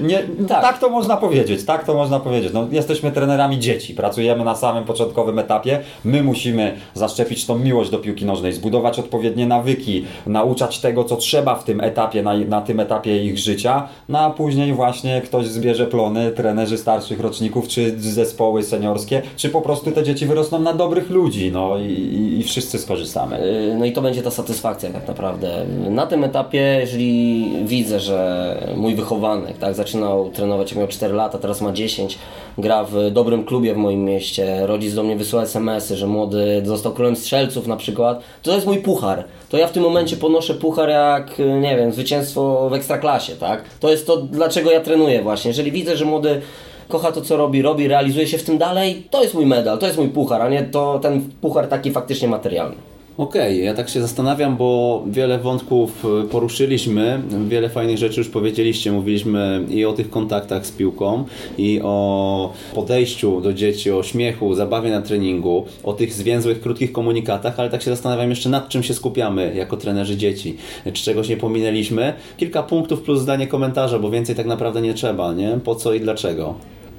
Nie, tak. Tak. to można powiedzieć, tak to można powiedzieć. No, jesteśmy trenerami dzieci, pracujemy na samym początkowym etapie. My musimy zaszczepić tą miłość do piłki nożnej, zbudować odpowiednie nawyki, nauczać tego, co trzeba w tym etapie, na, na tym etapie ich życia, no a później właśnie ktoś zbierze plony, trenerzy starszych roczników, czy zespoły seniorskie, czy po prostu te dzieci wyrosną na dobrych ludzi, no i, i, i wszyscy skorzystamy. Yy, No i to będzie ta satysfakcja tak naprawdę. Na tym etapie, jeżeli widzę, że mój wychowanek tak, zaczynał trenować, miał 4 lata, teraz ma 10, gra w dobrym klubie w moim mieście, rodzic do mnie wysyła SMS-y, że młody został królem strzelców na przykład, to jest mój puchar. To ja w tym momencie ponoszę puchar jak, nie wiem, zwycięstwo w ekstraklasie, tak? To jest to, dlaczego ja trenuję właśnie. Jeżeli widzę, że młody kocha to, co robi, robi, realizuje się w tym dalej, to jest mój medal, to jest mój puchar, a nie to ten puchar taki faktycznie materialny. Okej, ja tak się zastanawiam, bo wiele wątków y, poruszyliśmy, wiele fajnych rzeczy już powiedzieliście. Mówiliśmy i o tych kontaktach z piłką, i o podejściu do dzieci, o śmiechu, zabawie na treningu, o tych zwięzłych, krótkich komunikatach, ale tak się zastanawiam jeszcze nad czym się skupiamy jako trenerzy dzieci. Czy czegoś nie pominęliśmy? Kilka punktów plus zdanie komentarza, bo więcej tak naprawdę nie trzeba, nie? Po co i dlaczego?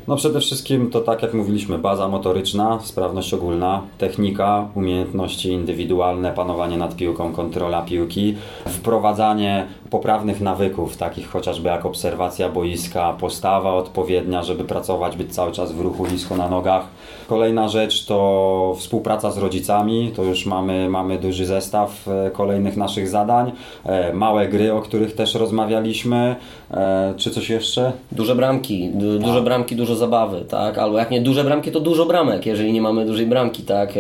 No przede wszystkim to tak jak mówiliśmy, baza motoryczna, sprawność ogólna, technika, umiejętności indywidualne, panowanie nad piłką, kontrola piłki, wprowadzanie poprawnych nawyków, takich chociażby jak obserwacja boiska, postawa odpowiednia, żeby pracować, być cały czas w ruchu, nisko na nogach. Kolejna rzecz to współpraca z rodzicami, to już mamy, mamy duży zestaw e, kolejnych naszych zadań, E, małe gry, o których też rozmawialiśmy, E, czy coś jeszcze? Duże bramki, du, duże bramki, dużo zabawy, tak? Albo jak nie duże bramki, to dużo bramek, jeżeli nie mamy dużej bramki, tak?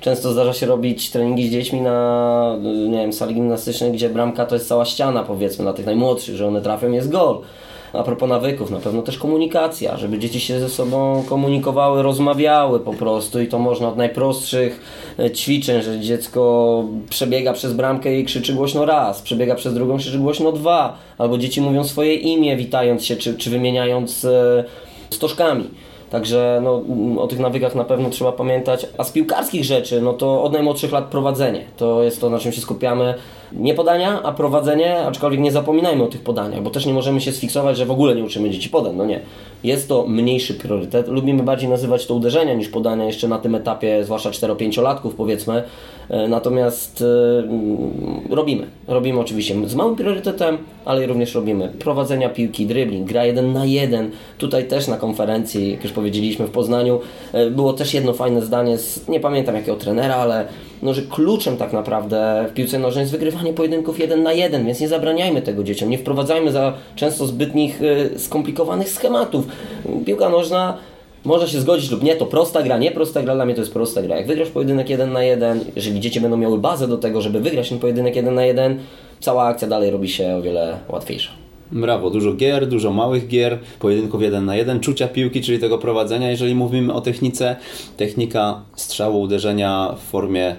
Często zdarza się robić treningi z dziećmi na, nie wiem, sali gimnastycznej, gdzie bramka to jest cała ściana, powiedzmy, dla tych najmłodszych, że one trafią, jest gol. A propos nawyków, na pewno też komunikacja, żeby dzieci się ze sobą komunikowały, rozmawiały po prostu i to można od najprostszych e, ćwiczeń, że dziecko przebiega przez bramkę i krzyczy głośno raz, przebiega przez drugą, krzyczy głośno dwa, albo dzieci mówią swoje imię, witając się, czy, czy wymieniając e, stożkami. Także no, mm, o tych nawykach na pewno trzeba pamiętać. A z piłkarskich rzeczy, no to od najmłodszych lat prowadzenie. To jest to, na czym się skupiamy. Nie podania, a prowadzenie, aczkolwiek nie zapominajmy o tych podaniach, bo też nie możemy się sfiksować, że w ogóle nie uczymy dzieci podań. No nie. Jest to mniejszy priorytet. Lubimy bardziej nazywać to uderzenia niż podania jeszcze na tym etapie, zwłaszcza 4-5-latków powiedzmy. E, Natomiast mm, robimy. Robimy oczywiście z małym priorytetem, ale również robimy prowadzenia piłki, dribbling, gra jeden na jeden. Tutaj też na konferencji, jak już powiedzieliśmy w Poznaniu, e, było też jedno fajne zdanie, z, nie pamiętam jakiego trenera, ale no, że kluczem tak naprawdę w piłce nożnej jest wygrywanie pojedynków jeden na jeden, więc nie zabraniajmy tego dzieciom, nie wprowadzajmy za często zbytnich e, skomplikowanych schematów. Piłka nożna można się zgodzić lub nie, to prosta gra, nie prosta gra, dla mnie to jest prosta gra. Jak wygrasz pojedynek jeden na jeden, jeżeli dzieci będą miały bazę do tego, żeby wygrać ten pojedynek jeden na jeden, cała akcja dalej robi się o wiele łatwiejsza. Brawo, dużo gier, dużo małych gier, pojedynków jeden na jeden, czucia piłki, czyli tego prowadzenia. Jeżeli mówimy o technice, technika strzału, uderzenia w formie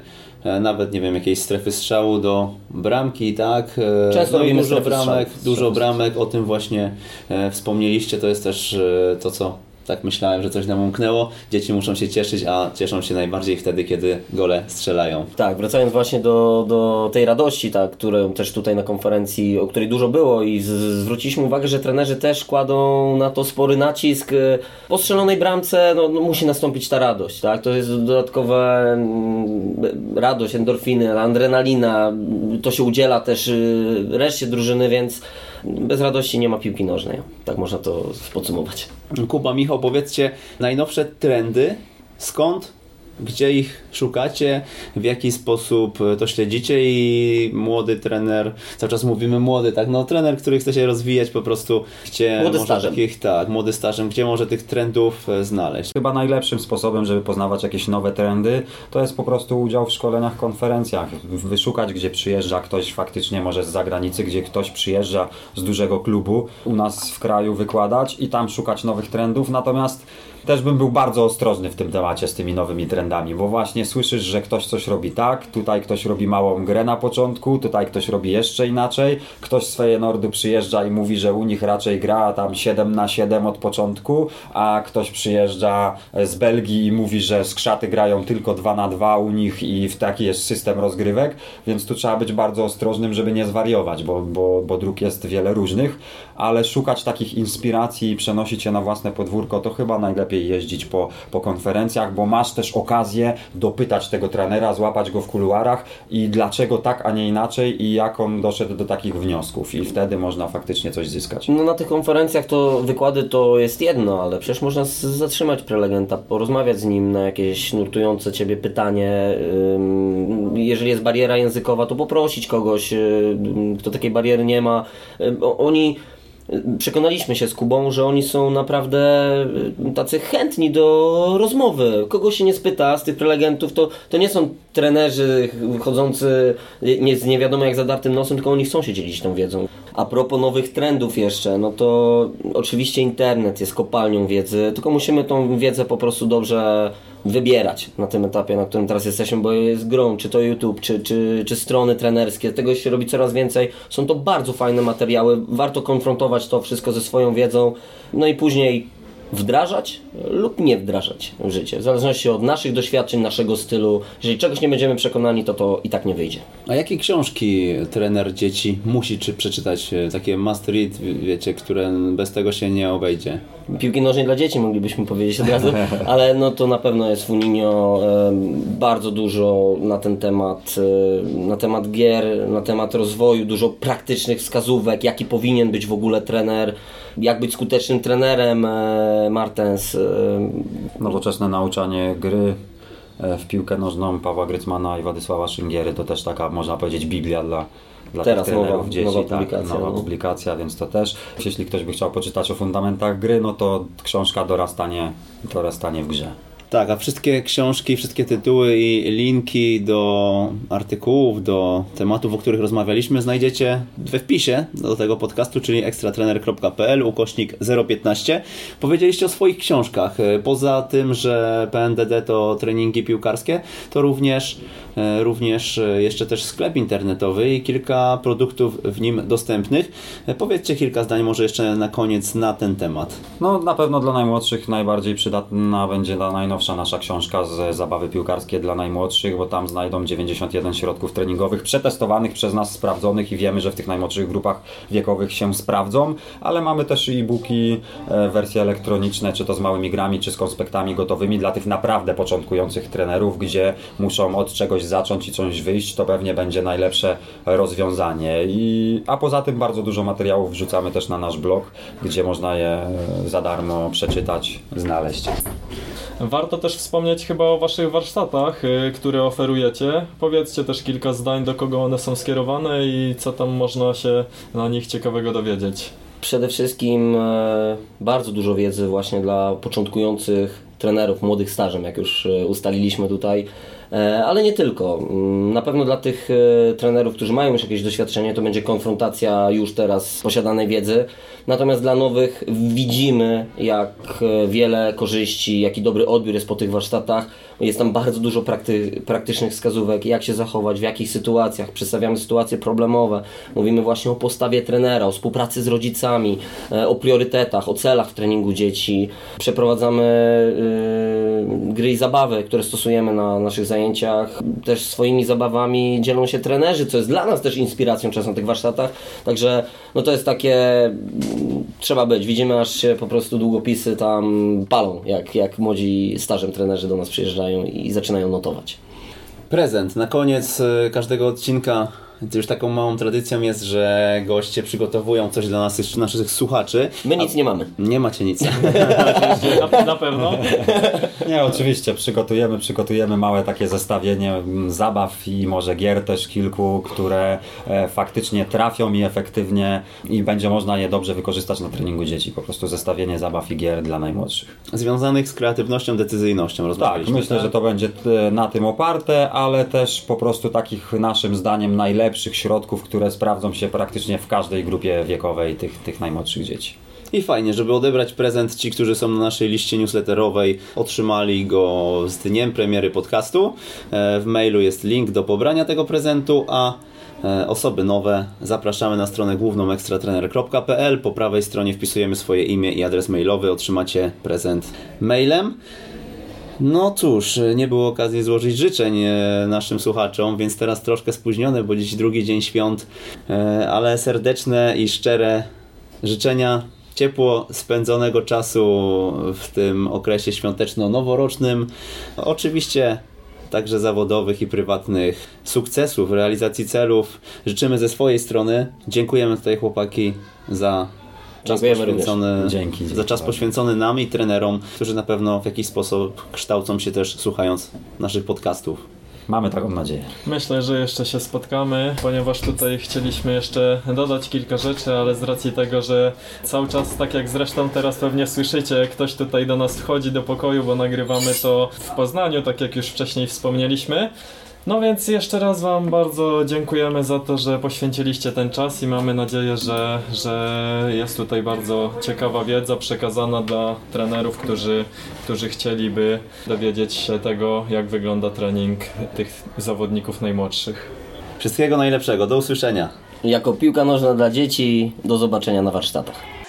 nawet, nie wiem, jakiejś strefy strzału do bramki, tak? E, Często i robimy dużo bramek, strzałów. dużo bramek, o tym właśnie e, wspomnieliście, to jest też e, to, co Tak myślałem, że coś nam umknęło. Dzieci muszą się cieszyć, a cieszą się najbardziej wtedy, kiedy gole strzelają. Tak, wracając właśnie do, do tej radości, tak, którą też tutaj na konferencji, o której dużo było i z, zwróciliśmy uwagę, że trenerzy też kładą na to spory nacisk. Y, Po strzelonej bramce no, no, musi nastąpić ta radość, tak? To jest dodatkowa mm, radość, endorfiny, adrenalina. To się udziela też y, reszcie drużyny, więc bez radości nie ma piłki nożnej. Tak można to podsumować. Kuba, Michał, powiedzcie najnowsze trendy, skąd, gdzie ich szukacie, w jaki sposób to śledzicie i młody trener, cały czas mówimy młody, tak, no trener, który chce się rozwijać po prostu, gdzie Młody może stażem. takich, tak, młody stażem, gdzie może tych trendów e, znaleźć. Chyba najlepszym sposobem, żeby poznawać jakieś nowe trendy, to jest po prostu udział w szkoleniach, konferencjach. Wyszukać, gdzie przyjeżdża ktoś faktycznie może z zagranicy, gdzie ktoś przyjeżdża z dużego klubu u nas w kraju wykładać i tam szukać nowych trendów. Natomiast też bym był bardzo ostrożny w tym temacie z tymi nowymi trendami, bo właśnie słyszysz, że ktoś coś robi tak, tutaj ktoś robi małą grę na początku, tutaj ktoś robi jeszcze inaczej, ktoś z Feyenoordu przyjeżdża i mówi, że u nich raczej gra tam 7 na 7 od początku, a ktoś przyjeżdża z Belgii i mówi, że skrzaty grają tylko 2 na 2 u nich i w taki jest system rozgrywek, więc tu trzeba być bardzo ostrożnym, żeby nie zwariować, bo, bo, bo dróg jest wiele różnych, ale szukać takich inspiracji i przenosić je na własne podwórko, to chyba najlepiej jeździć po, po konferencjach, bo masz też okazję dopytać tego trenera, złapać go w kuluarach i dlaczego tak, a nie inaczej i jak on doszedł do takich wniosków i wtedy można faktycznie coś zyskać. No na tych konferencjach to wykłady to jest jedno, ale przecież można zatrzymać prelegenta, porozmawiać z nim na jakieś nurtujące Ciebie pytanie. Jeżeli jest bariera językowa, to poprosić kogoś, kto takiej bariery nie ma. Oni Przekonaliśmy się z Kubą, że oni są naprawdę y, tacy chętni do rozmowy. Kogo się nie spyta z tych prelegentów, to, to nie są trenerzy chodzący nie, z nie wiadomo jak zadartym nosem, tylko oni chcą się dzielić tą wiedzą. A propos nowych trendów jeszcze, no to oczywiście internet jest kopalnią wiedzy, tylko musimy tą wiedzę po prostu dobrze wybierać na tym etapie, na którym teraz jesteśmy, bo jest grą, czy to YouTube, czy, czy, czy strony trenerskie, tego się robi coraz więcej. Są to bardzo fajne materiały, warto konfrontować to wszystko ze swoją wiedzą, no i później wdrażać lub nie wdrażać w życie, w zależności od naszych doświadczeń, naszego stylu. Jeżeli czegoś nie będziemy przekonani, to to i tak nie wyjdzie. A jakie książki trener dzieci musi czy przeczytać? e, Takie must read, wiecie, które bez tego się nie obejdzie. Piłki nożnej dla dzieci moglibyśmy powiedzieć od razu, ale no to na pewno jest w Uninio bardzo dużo na ten temat, e, na temat gier, na temat rozwoju, dużo praktycznych wskazówek, jaki powinien być w ogóle trener, jak być skutecznym trenerem e, Martens. e, Nowoczesne nauczanie gry e, w piłkę nożną Pawła Grycmana i Władysława Szyngiery to też taka, można powiedzieć, biblia dla, dla Teraz tych trenerów nowa- dzieci. nowa tak, publikacja, nowa no. publikacja, więc to też. Jeśli ktoś by chciał poczytać o fundamentach gry, no to książka dorastanie, dorastanie w grze. Tak, a wszystkie książki, wszystkie tytuły i linki do artykułów, do tematów, o których rozmawialiśmy, znajdziecie we wpisie do tego podcastu, czyli ekstratrener.pl, ukośnik 015. Powiedzieliście o swoich książkach. Poza tym, że PNDD to treningi piłkarskie, to również, również jeszcze też sklep internetowy i kilka produktów w nim dostępnych. Powiedzcie kilka zdań może jeszcze na koniec na ten temat. No na pewno dla najmłodszych najbardziej przydatna będzie ta najnowsza nasza książka z zabawy piłkarskie dla najmłodszych, bo tam znajdą 91 środków treningowych przetestowanych przez nas, sprawdzonych i wiemy, że w tych najmłodszych grupach wiekowych się sprawdzą, ale mamy też e-booki, e, wersje elektroniczne, czy to z małymi grami, czy z konspektami gotowymi dla tych naprawdę początkujących trenerów, gdzie muszą od czegoś zacząć i coś wyjść, to pewnie będzie najlepsze rozwiązanie. I, a poza tym bardzo dużo materiałów wrzucamy też na nasz blog, gdzie można je e, za darmo przeczytać, znaleźć. Warto też wspomnieć chyba o Waszych warsztatach, y, które oferujecie. Powiedzcie też kilka zdań, do kogo one są skierowane i co tam można się na nich ciekawego dowiedzieć. Przede wszystkim e, bardzo dużo wiedzy właśnie dla początkujących trenerów młodych stażem, jak już e, ustaliliśmy tutaj. E, Ale nie tylko. Mm, Na pewno dla tych e, trenerów, którzy mają już jakieś doświadczenie, to będzie konfrontacja już teraz posiadanej wiedzy. Natomiast dla nowych widzimy, jak e, wiele korzyści, jaki dobry odbiór jest po tych warsztatach. Jest tam bardzo dużo prakty, praktycznych wskazówek, jak się zachować, w jakich sytuacjach. Przedstawiamy sytuacje problemowe. Mówimy właśnie o postawie trenera, o współpracy z rodzicami, e, o priorytetach, o celach w treningu dzieci. Przeprowadzamy e, gry i zabawy, które stosujemy na naszych zajęciach. Też swoimi zabawami dzielą się trenerzy, co jest dla nas też inspiracją czasem na tych warsztatach. Także no to jest takie, trzeba być. Widzimy aż się po prostu długopisy tam palą, jak, jak młodzi stażem trenerzy do nas przyjeżdżają i zaczynają notować. Prezent. Na koniec y, każdego odcinka to już taką małą tradycją jest, że goście przygotowują coś dla nas, naszych słuchaczy. My nic nie mamy. Nie macie nic. Na, na pewno. Nie, oczywiście, przygotujemy, przygotujemy małe takie zestawienie mm, zabaw i może gier też kilku, które e, faktycznie trafią i efektywnie i będzie można je dobrze wykorzystać na treningu dzieci. Po prostu zestawienie zabaw i gier dla najmłodszych. Związanych z kreatywnością, decyzyjnością Tak, rozmawialiśmy. myślę, że to będzie e, na tym oparte, ale też po prostu takich naszym zdaniem najlepszych środków, które sprawdzą się praktycznie w każdej grupie wiekowej tych, tych najmłodszych dzieci. I fajnie, żeby odebrać prezent, ci, którzy są na naszej liście newsletterowej, otrzymali go z dniem premiery podcastu. E, W mailu jest link do pobrania tego prezentu, a e, osoby nowe zapraszamy na stronę główną ekstratrener.pl. Po prawej stronie wpisujemy swoje imię i adres mailowy, otrzymacie prezent mailem. No cóż, nie było okazji złożyć życzeń e, naszym słuchaczom, więc teraz troszkę spóźnione, bo dziś drugi dzień świąt, e, ale serdeczne i szczere życzenia ciepło spędzonego czasu w tym okresie świąteczno-noworocznym. Oczywiście także zawodowych i prywatnych sukcesów, realizacji celów. Życzymy ze swojej strony. Dziękujemy tutaj chłopaki za czas Dziękujemy poświęcony, Dzięki, dzięki za czas poświęcony nam i trenerom, którzy na pewno w jakiś sposób kształcą się też słuchając naszych podcastów. Mamy taką nadzieję. Myślę, że jeszcze się spotkamy, ponieważ tutaj chcieliśmy jeszcze dodać kilka rzeczy, ale z racji tego, że cały czas, tak jak zresztą teraz pewnie słyszycie, ktoś tutaj do nas wchodzi do pokoju, bo nagrywamy to w Poznaniu, tak jak już wcześniej wspomnieliśmy. No więc jeszcze raz Wam bardzo dziękujemy za to, że poświęciliście ten czas i mamy nadzieję, że, że jest tutaj bardzo ciekawa wiedza przekazana dla trenerów, którzy, którzy chcieliby dowiedzieć się tego, jak wygląda trening tych zawodników najmłodszych. Wszystkiego najlepszego, do usłyszenia. Jako piłka nożna dla dzieci, do zobaczenia na warsztatach.